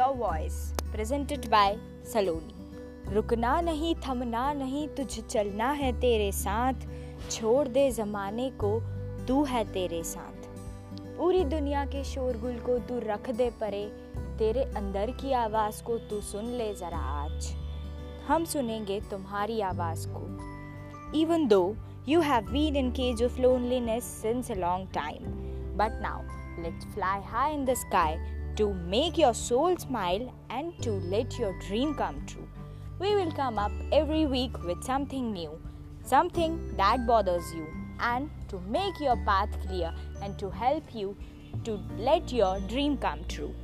Your Voice, presented by Saloni. रुकना नहीं थमना नहीं तुझ चलना है तेरे साथ छोड़ दे ज़माने को तू है तेरे साथ पूरी दुनिया के शोरगुल को तू रख दे परे तेरे अंदर की आवाज़ को तू सुन ले ज़रा आज हम सुनेंगे तुम्हारी आवाज़ को Even though you have been in cage of loneliness since a long time. But now, let's fly high in the sky to make your soul smile and to let your dream come true. We will come up every week with something new, something that bothers you, and to make your path clear and to help you to let your dream come true.